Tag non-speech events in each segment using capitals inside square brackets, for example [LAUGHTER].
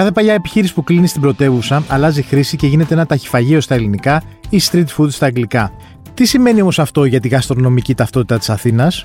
Κάθε παλιά επιχείρηση που κλείνει στην πρωτεύουσα αλλάζει χρήση και γίνεται ένα ταχυφαγείο στα ελληνικά ή street food στα αγγλικά. Τι σημαίνει όμως αυτό για τη γαστρονομική ταυτότητα της Αθήνας,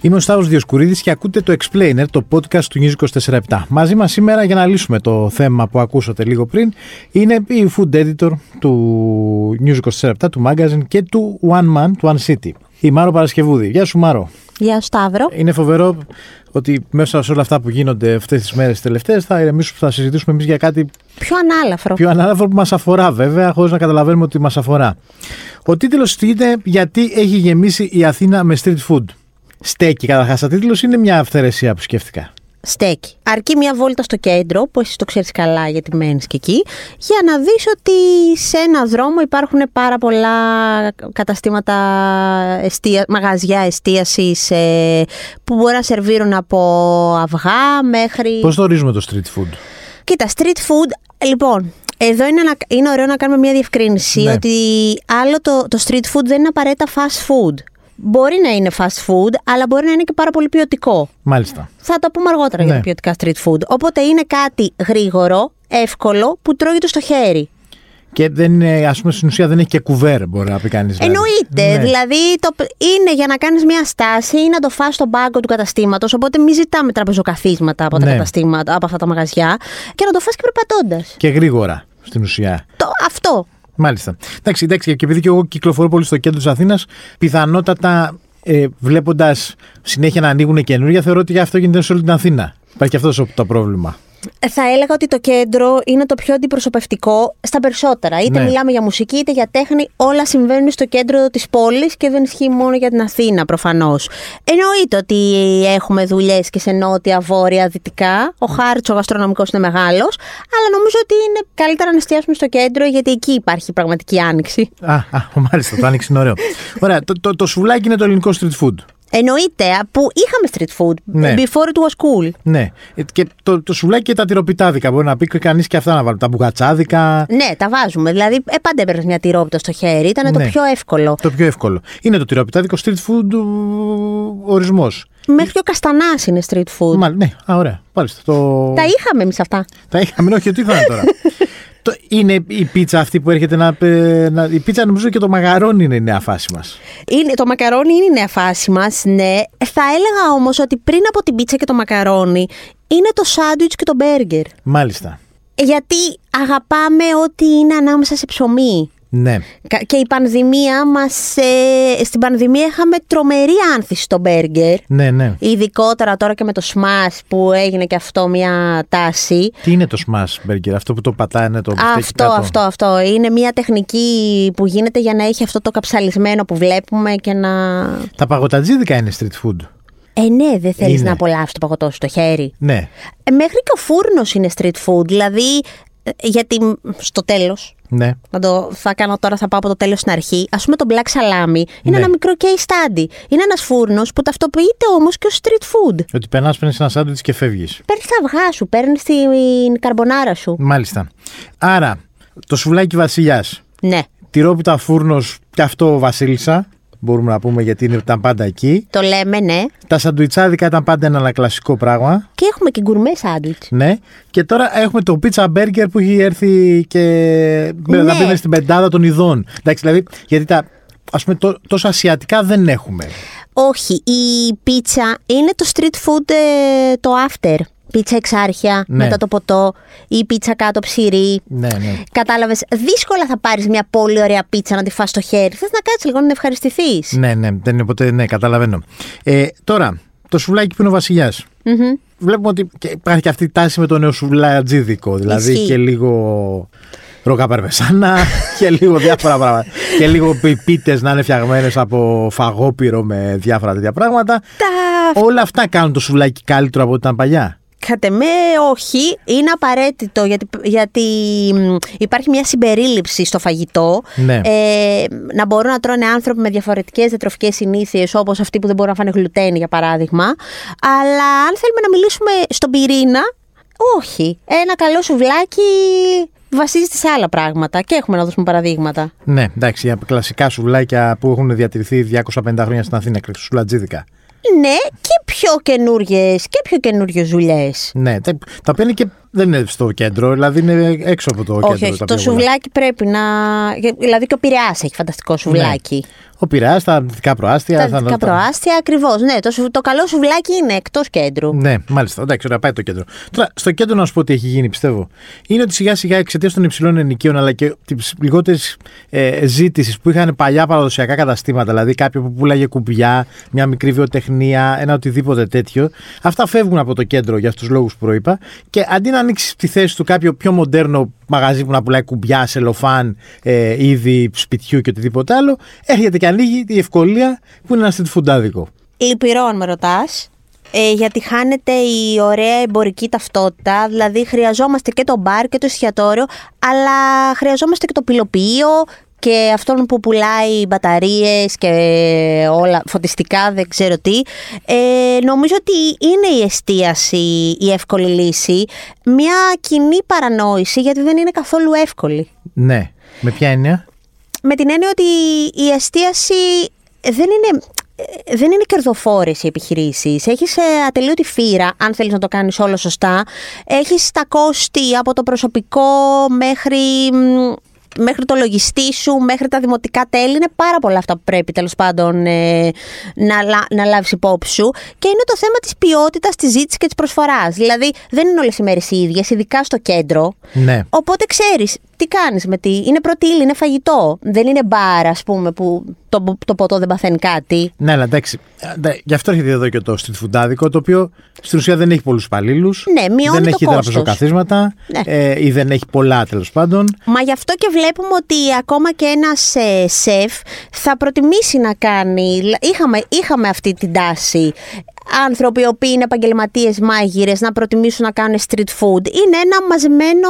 Είμαι ο Σταύρος Διοσκουρίδης και ακούτε το Explainer, το podcast του News 24 Μαζί μας σήμερα για να λύσουμε το θέμα που ακούσατε λίγο πριν είναι η food editor του News 24 του Magazine και του One Man, του One City. Η Μάρο Παρασκευούδη. Γεια σου Μάρο. Γεια σου Σταύρο. Είναι φοβερό ότι μέσα σε όλα αυτά που γίνονται αυτές τις μέρες τελευταίες θα ηρεμήσουμε, θα συζητήσουμε εμείς για κάτι πιο ανάλαφρο. Πιο ανάλαφρο που μας αφορά βέβαια, χωρίς να καταλαβαίνουμε ότι μας αφορά. Ο τίτλος είναι «Γιατί έχει γεμίσει η Αθήνα με street food». Στέκει καταρχάς. Ο τίτλος είναι μια αυθαιρεσία που σκέφτηκα. Στέκει. Αρκεί μια βόλτα στο κέντρο, που εσύ το ξέρεις καλά γιατί μένεις και εκεί, για να δεις ότι σε ένα δρόμο υπάρχουν πάρα πολλά καταστήματα, εστία, μαγαζιά εστίασης ε, που μπορεί να σερβίρουν από αυγά μέχρι. Πώς το ορίζουμε το street food; Κοίτα, street food, λοιπόν, εδώ είναι, είναι ωραίο να κάνουμε μια διευκρίνηση ναι. ότι άλλο το, το street food δεν είναι απαραίτητα fast food μπορεί να είναι fast food, αλλά μπορεί να είναι και πάρα πολύ ποιοτικό. Μάλιστα. Θα το πούμε αργότερα ναι. για τα ποιοτικά street food. Οπότε είναι κάτι γρήγορο, εύκολο, που τρώγεται στο χέρι. Και δεν είναι, ας πούμε, στην ουσία δεν έχει και κουβέρ, μπορεί να πει κανείς. Δηλαδή. Εννοείται. Ναι. Δηλαδή, το, είναι για να κάνεις μια στάση ή να το φας στον πάγκο του καταστήματος. Οπότε μην ζητάμε τραπεζοκαθίσματα από τα ναι. καταστήματα, από αυτά τα μαγαζιά. Και να το φας και περπατώντας. Και γρήγορα, στην ουσία. Το, αυτό. Μάλιστα. Εντάξει, εντάξει, και επειδή και εγώ κυκλοφορώ πολύ στο κέντρο της Αθήνας, πιθανότατα ε, βλέποντας συνέχεια να ανοίγουν καινούργια, θεωρώ ότι αυτό γίνεται σε όλη την Αθήνα. Υπάρχει και αυτός το πρόβλημα. Ε, θα έλεγα ότι το κέντρο είναι το πιο αντιπροσωπευτικό στα περισσότερα. Είτε ναι. μιλάμε για μουσική είτε για τέχνη, όλα συμβαίνουν στο κέντρο της πόλης και δεν ισχύει μόνο για την Αθήνα προφανώς. Εννοείται ότι έχουμε δουλειές και σε νότια, βόρεια, δυτικά. Ο χάρτη ο γαστρονομικός είναι μεγάλος. Αλλά νομίζω ότι είναι καλύτερα να εστιάσουμε στο κέντρο γιατί εκεί υπάρχει πραγματική άνοιξη. Α, α μάλιστα, το άνοιξη είναι ωραίο. Ωραία, το, το, το σουβλάκι είναι το ελληνικό street food. Εννοείται, που είχαμε street food ναι. before it was cool. Ναι. Ε, και το, το σουβλάκι και τα τυροπιτάδικα. Μπορεί να πει κανείς και αυτά να βάλουν. Τα μπουγατσάδικα. Ναι, τα βάζουμε. Δηλαδή, ε, πάντα έπαιρνες μια τυρόπιτα στο χέρι. Ήταν ναι. το πιο εύκολο. Το πιο εύκολο. Είναι το τυροπιτάδικο street food ορισμός. Μέχρι και ο καστανάς είναι street food. Μάλιστα, ναι, α, ωραία. Πάλιστα, το... Τα είχαμε εμείς αυτά. Τα είχαμε, όχι, τι θα τώρα. [LAUGHS] είναι η πίτσα αυτή που έρχεται να, να. Η πίτσα νομίζω και το μαγαρόνι είναι η νέα φάση μας. Το μακαρόνι είναι η νέα φάση μας, ναι. Θα έλεγα όμως ότι πριν από την πίτσα και το μακαρόνι είναι το σάντουιτς και το μπέργκερ. Μάλιστα. Γιατί αγαπάμε ό,τι είναι ανάμεσα σε ψωμί. Ναι. Και η πανδημία μας. Ε, στην πανδημία είχαμε τρομερή άνθηση στο μπέργκερ. Ναι, ναι. Ειδικότερα τώρα και με το smash που έγινε και αυτό μια τάση. Τι είναι το smash burger, αυτό που το πατάνε το Αυτό, αυτό, αυτό. Είναι μια τεχνική που γίνεται για να έχει αυτό το καψαλισμένο που βλέπουμε και να. Τα παγωτατζίδικα είναι street food. Ε, ναι, δεν θέλεις να απολαύσεις το παγωτό στο χέρι. Ναι. Ε, μέχρι και ο φούρνος είναι street food. Δηλαδή, ε, γιατί στο τέλος. Ναι. Θα, το, θα κάνω τώρα, θα πάω από το τέλος στην αρχή. Α πούμε, το black salami είναι ναι. ένα μικρό case study. Είναι ένας φούρνος που ταυτοποιείται όμως και ως street food. Ότι περνάς, παίρνεις ένα σάντουιτς και φεύγεις. Παίρνεις τα αυγά σου, παίρνεις την καρμπονάρα σου. Μάλιστα. Άρα, το σουβλάκι βασιλιάς. Ναι. Τυρόπιτα φούρνος και αυτό βασίλισσα μπορούμε να πούμε γιατί ήταν πάντα εκεί. Το λέμε, ναι. Τα σαντουιτσάδικα ήταν πάντα ένα κλασικό πράγμα. Και έχουμε και γκουρμέ σάντουιτς. Ναι. Και τώρα έχουμε το πίτσα μπέργκερ που έχει έρθει και ναι. να μπει στην πεντάδα των ειδών. Εντάξει, δηλαδή, γιατί τα, ας πούμε, τόσο ασιατικά δεν έχουμε. Όχι, η πίτσα είναι το street food ε, το after πίτσα εξάρχεια, ναι. μετά το ποτό, ή πίτσα κάτω ψηρή. Ναι, ναι. Κατάλαβες, δύσκολα θα πάρεις μια πολύ ωραία πίτσα να τη φας στο χέρι. Θες να κάτσεις λίγο να ευχαριστηθείς. Ναι, ναι, δεν είναι ποτέ. Ναι, καταλαβαίνω. Ε, τώρα, το σουβλάκι που είναι ο βασιλιάς. Mm-hmm. Βλέπουμε ότι υπάρχει και αυτή η τάση με το νέο σουβλατζίδικο. Δηλαδή Ισχύει. και λίγο ρόκα περβεσάνα [LAUGHS] και λίγο διάφορα πράγματα. και λίγο πίτες να είναι φτιαγμένες από φαγόπυρο με διάφορα τέτοια πράγματα. Τα... Όλα αυτά κάνουν το σουβλάκι καλύτερο από ό,τι ήταν παλιά. Κατ' εμέ όχι, είναι απαραίτητο γιατί, γιατί υπάρχει μια συμπερίληψη στο φαγητό. Ναι. Ε, να μπορούν να τρώνε άνθρωποι με διαφορετικές διατροφικές συνήθειες, όπως αυτοί που δεν μπορούν να φάνε γλουτένι, για παράδειγμα. Αλλά αν θέλουμε να μιλήσουμε στον πυρήνα, όχι. Ένα καλό σουβλάκι βασίζεται σε άλλα πράγματα και έχουμε να δώσουμε παραδείγματα. Ναι, εντάξει, για κλασικά σουβλάκια που έχουν διατηρηθεί 250 χρόνια στην Αθήνα, σουβλατζίδικα. Ναι, και πιο καινούριε και πιο καινούριε δουλειές. Ναι, τα, οποία είναι και δεν είναι στο κέντρο, δηλαδή είναι έξω από το Όχι, κέντρο. όχι. Το σουβλάκι πρέπει να. Δηλαδή και ο Πειραιά έχει φανταστικό σουβλάκι. Ναι. Ο Πειραιάς, τα δυτικά προάστια. Τα δυτικά προάστια, ακριβώς. Ναι, το, το καλό σουβλάκι είναι εκτός κέντρου. Ναι, μάλιστα. Εντάξει, ωραία, πάει το κέντρο. Τώρα, στο κέντρο να σου πω τι έχει γίνει, πιστεύω. Είναι ότι σιγά σιγά εξαιτίας των υψηλών ενοικίων αλλά και της λιγότερης ε, ζήτησης που είχαν παλιά παραδοσιακά καταστήματα, δηλαδή κάποιο που πουλάγε κουμπιά, μια μικρή βιοτεχνία, ένα οτιδήποτε τέτοιο, αυτά φεύγουν από το κέντρο για αυτούς τους λόγους που προείπα και αντί να ανοίξει τη θέση του κάποιο πιο μοντέρνο μαγαζί που να πουλάει κουμπιά, σελοφάν, ε, είδη σπιτιού και οτιδήποτε άλλο, έρχεται και ανοίγει τη ευκολία που είναι ένα street foodάδικο. Λυπηρόν με ρωτάς. Ε, γιατί χάνεται η ωραία εμπορική ταυτότητα. Δηλαδή, χρειαζόμαστε και το μπαρ και το εστιατόριο, αλλά χρειαζόμαστε και το πυλοποιείο και αυτόν που πουλάει μπαταρίες και όλα φωτιστικά δεν ξέρω τι ε, νομίζω ότι είναι η εστίαση η εύκολη λύση μια κοινή παρανόηση γιατί δεν είναι καθόλου εύκολη Ναι, με ποια έννοια; Με την έννοια ότι η εστίαση δεν είναι δεν είναι κερδοφόρες οι επιχειρήσεις. Έχεις ε, ατελείωτη φύρα, αν θέλεις να το κάνεις όλο σωστά. Έχεις τα κόστη από το προσωπικό μέχρι μέχρι το λογιστή σου, μέχρι τα δημοτικά τέλη. Είναι πάρα πολλά αυτά που πρέπει τέλος πάντων ε, να, να λάβεις υπόψη σου. Και είναι το θέμα της ποιότητας της ζήτησης και της προσφοράς. Δηλαδή, δεν είναι όλες οι μέρες οι ίδιες, ειδικά στο κέντρο. Ναι. Οπότε ξέρεις, τι κάνεις με τι. Είναι πρώτη ύλη, είναι φαγητό. Δεν είναι μπάρα, ας πούμε, που το, το ποτό δεν παθαίνει κάτι. Ναι, αλλά εντάξει. Γι' αυτό έρχεται εδώ και το street foodάδικο, το οποίο στην ουσία δεν έχει πολλούς υπαλλήλους. Ναι, μειώνει Δεν το έχει δραπεζοκαθίσματα Ναι. ε, ή δεν έχει πολλά τέλος πάντων. Μα γι' αυτό και βλέπουμε ότι ακόμα και ένας ε, σεφ θα προτιμήσει να κάνει. Είχαμε, είχαμε αυτή την τάση. Άνθρωποι οι οποίοι είναι επαγγελματίες μάγειρες να προτιμήσουν να κάνουν street food. Είναι ένα μαζεμένο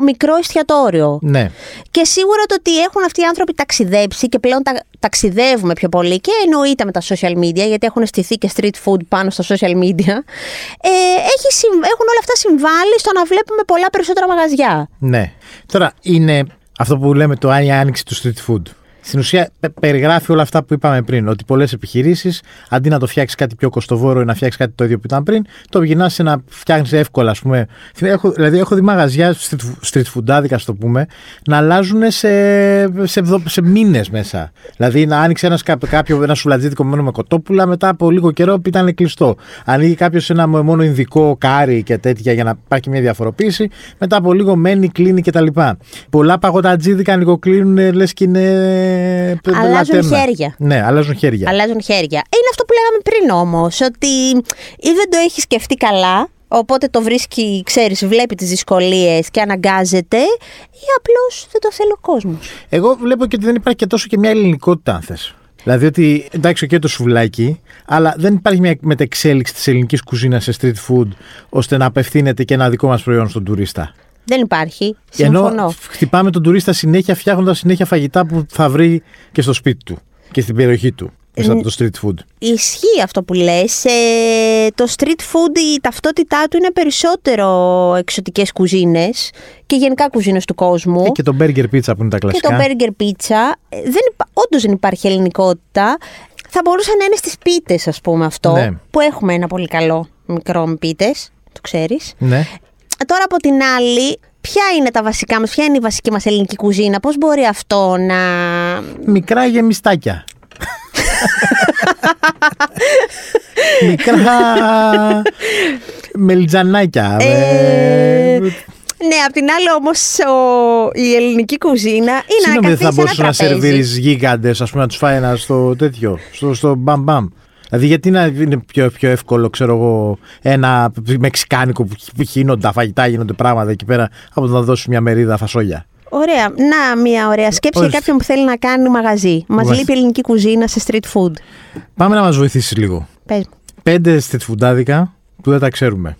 μικρό εστιατόριο. Ναι. Και σίγουρα το ότι έχουν αυτοί οι άνθρωποι ταξιδέψει και πλέον τα, ταξιδεύουμε πιο πολύ και εννοείται με τα social media, γιατί έχουν στηθεί και street food πάνω στα social media. Ε, έχει, συμ- έχουν όλα αυτά συμβάλει στο να βλέπουμε πολλά περισσότερα μαγαζιά. Ναι. Τώρα είναι αυτό που λέμε το η άνοιξη του street food. Στην ουσία πε- περιγράφει όλα αυτά που είπαμε πριν. Ότι πολλές επιχειρήσεις αντί να το φτιάξεις κάτι πιο κοστοβόρο ή να φτιάξεις κάτι το ίδιο που ήταν πριν, το γυρνάς σε να φτιάχνεις εύκολα, ας πούμε. Έχω, δηλαδή, έχω δει μαγαζιά street, street foodάδικα, ας το πούμε, να αλλάζουν σε, σε, ευδο- σε μήνες μέσα. Δηλαδή να άνοιξε ένας, κάποιο, κάποιο ένα σουλατζίτικο μόνο με κοτόπουλα, μετά από λίγο καιρό που ήταν κλειστό. Ανοίγει κάποιος ένα με μόνο ειδικό κάρι και τέτοια για να υπάρχει μια διαφοροποίηση, μετά από λίγο μένει, κλείνει κτλ. Πολλά παγωτατζίδικα ανοιγοκλίνουν, λες και είναι. Αλλάζουν λατέρνα. χέρια. Ναι, αλλάζουν χέρια. Αλλάζουν χέρια. Είναι αυτό που λέγαμε πριν όμως, ότι ή δεν το έχεις σκεφτεί καλά, οπότε το βρίσκει, ξέρεις, βλέπει τις δυσκολίες και αναγκάζεται, ή απλώς δεν το θέλει ο κόσμος. Εγώ βλέπω και ότι δεν υπάρχει και τόσο και μια ελληνικότητα, αν θες. Δηλαδή ότι εντάξει, και το σουβλάκι, αλλά δεν υπάρχει μια μετεξέλιξη της ελληνικής κουζίνας σε street food ώστε να απευθύνεται και ένα δικό μας προϊόν στον τουρίστα. Δεν υπάρχει. Συμφωνώ. Ενώ χτυπάμε τον τουρίστα συνέχεια φτιάχνοντας συνέχεια φαγητά που θα βρει και στο σπίτι του και στην περιοχή του. Μέσα από το street food. Ισχύει αυτό που λες. Ε, το street food, η ταυτότητά του είναι περισσότερο εξωτικές κουζίνες και γενικά κουζίνες του κόσμου. Ε, και το burger pizza που είναι τα και κλασικά. το burger pizza. Ε, Δεν, υπά- όντως δεν υπάρχει ελληνικότητα. Θα μπορούσε να είναι στις πίτες, ας πούμε, αυτό. Ναι. Που έχουμε ένα πολύ καλό μικρό με πίτες. Το ξέρεις. Ναι. Ε, Τώρα από την άλλη, ποια είναι τα βασικά μας, ποια είναι η βασική μας ελληνική κουζίνα, πώς μπορεί αυτό να... Μικρά γεμιστάκια. [LAUGHS] Μικρά μελιτζανάκια. Ε, Ε, Ναι, απ' την άλλη όμως ο- η ελληνική κουζίνα είναι Συγγνώμη, να δεν θα καθίσει μπορούσε ένα να τραπέζι. σερβίρεις γίγαντες, ας πούμε, να τους φάει ένα στο τέτοιο, στο, στο μπαμ μπαμ. Δηλαδή, γιατί να είναι πιο, πιο εύκολο, ξέρω εγώ, ένα μεξικάνικο που, που γίνονται τα φαγητά, γίνονται πράγματα εκεί πέρα, από το να δώσει μια μερίδα φασόλια. Ωραία. Να, μια ωραία σκέψη για Ορίστε. κάποιον που θέλει να κάνει μαγαζί. Μας Μάλιστα. λείπει η ελληνική κουζίνα σε street food. Πάμε να μας βοηθήσεις λίγο. Πες μου, Πέντε street foodáδικα που δεν τα ξέρουμε.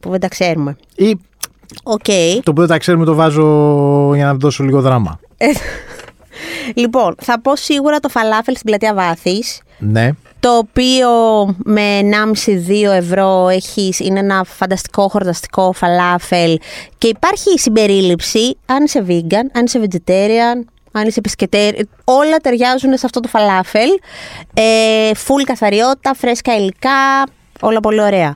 που δεν τα ξέρουμε. Ή Οκ. το που δεν τα ξέρουμε το βάζω για να δώσω λίγο δράμα. Λοιπόν, θα πω σίγουρα το φαλάφελ στην πλατεία Βάθης, Ναι. Το οποίο με 1,5-2 ευρώ έχει, είναι ένα φανταστικό χορταστικό φαλάφελ και υπάρχει συμπερίληψη αν είσαι vegan, αν είσαι vegetarian, αν είσαι pescetarian, όλα ταιριάζουν σε αυτό το φαλάφελ. Ε, full καθαριότητα, φρέσκα υλικά, όλα πολύ ωραία.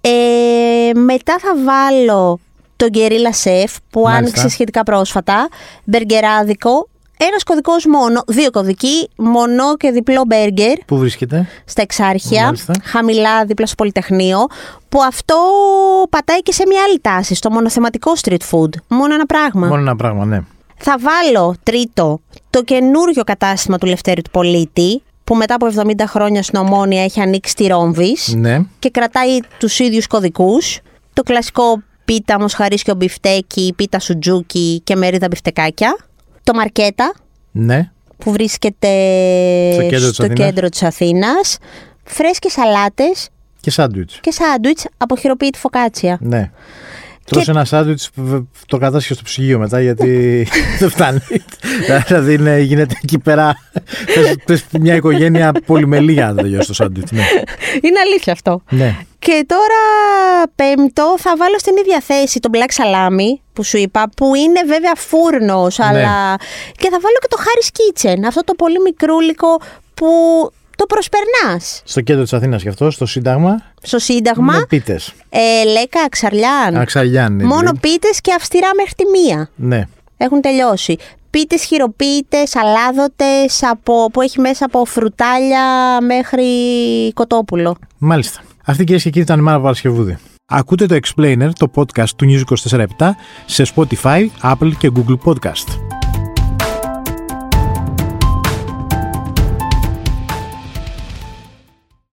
Ε, μετά θα βάλω το Guerrilla Chef που Μάλιστα. άνοιξε σχετικά πρόσφατα, μπεργκεράδικο, ένας κωδικός μόνο, δύο κωδικοί, μονό και διπλό μπέργκερ Πού βρίσκεται; στα εξάρχεια, Μάλιστα. χαμηλά δίπλα στο Πολυτεχνείο, που αυτό πατάει και σε μια άλλη τάση, στο μονοθεματικό street food. Μόνο ένα πράγμα. Μόνο ένα πράγμα, ναι. Θα βάλω τρίτο το καινούριο κατάστημα του Λευτέρη του Πολίτη, που μετά από 70 χρόνια στην Ομόνια έχει ανοίξει στη Ρόμβης Ναι. και κρατάει τους ίδιους κωδικούς. Το κλασικό πίτα, μοσχαρίσιο μπιφτέκι, πίτα σουτζούκι και μερίδα μπιφτεκάκια. Το Μαρκέτα, Ναι. που βρίσκεται Στο κέντρο της Αθήνας. κέντρο της Αθήνας. Φρέσκες σαλάτες Και σάντουιτς. και σάντουιτς από χειροποίητη φοκάτσια. Ναι. Τρως ένα σάντουιτς, β- το κρατάς και στο ψυγείο μετά γιατί [LAUGHS] δεν φτάνει. δηλαδή είναι, γίνεται εκεί πέρα πες, πες μια οικογένεια πολυμελή για να το τελειώσει το σάντουιτς. Ναι. Είναι αλήθεια αυτό. ναι. Και τώρα πέμπτο θα βάλω στην ίδια θέση τον black salami που σου είπα, που είναι βέβαια φούρνος, Ναι. αλλά... Και θα βάλω και το Harry's Kitchen, αυτό το πολύ μικρούλικο που το προσπερνάς Στο κέντρο της Αθήνας και αυτό, στο Σύνταγμα, στο Σύνταγμα. με πίτες. Ε, λέκα, Αξαριάν. Αξαλιάν. Μόνο πίτες και αυστηρά μέχρι τη μία. Ναι. Έχουν τελειώσει. Πίτες χειροποίητες, αλάδοτες, από, που έχει μέσα από φρουτάλια μέχρι κοτόπουλο. Μάλιστα. Αυτή κυρίες και κύριοι ήταν η Μάρα Παρασκευούδη. Ακούτε το Explainer, το podcast του News 24 σε Spotify, Apple και Google Podcast.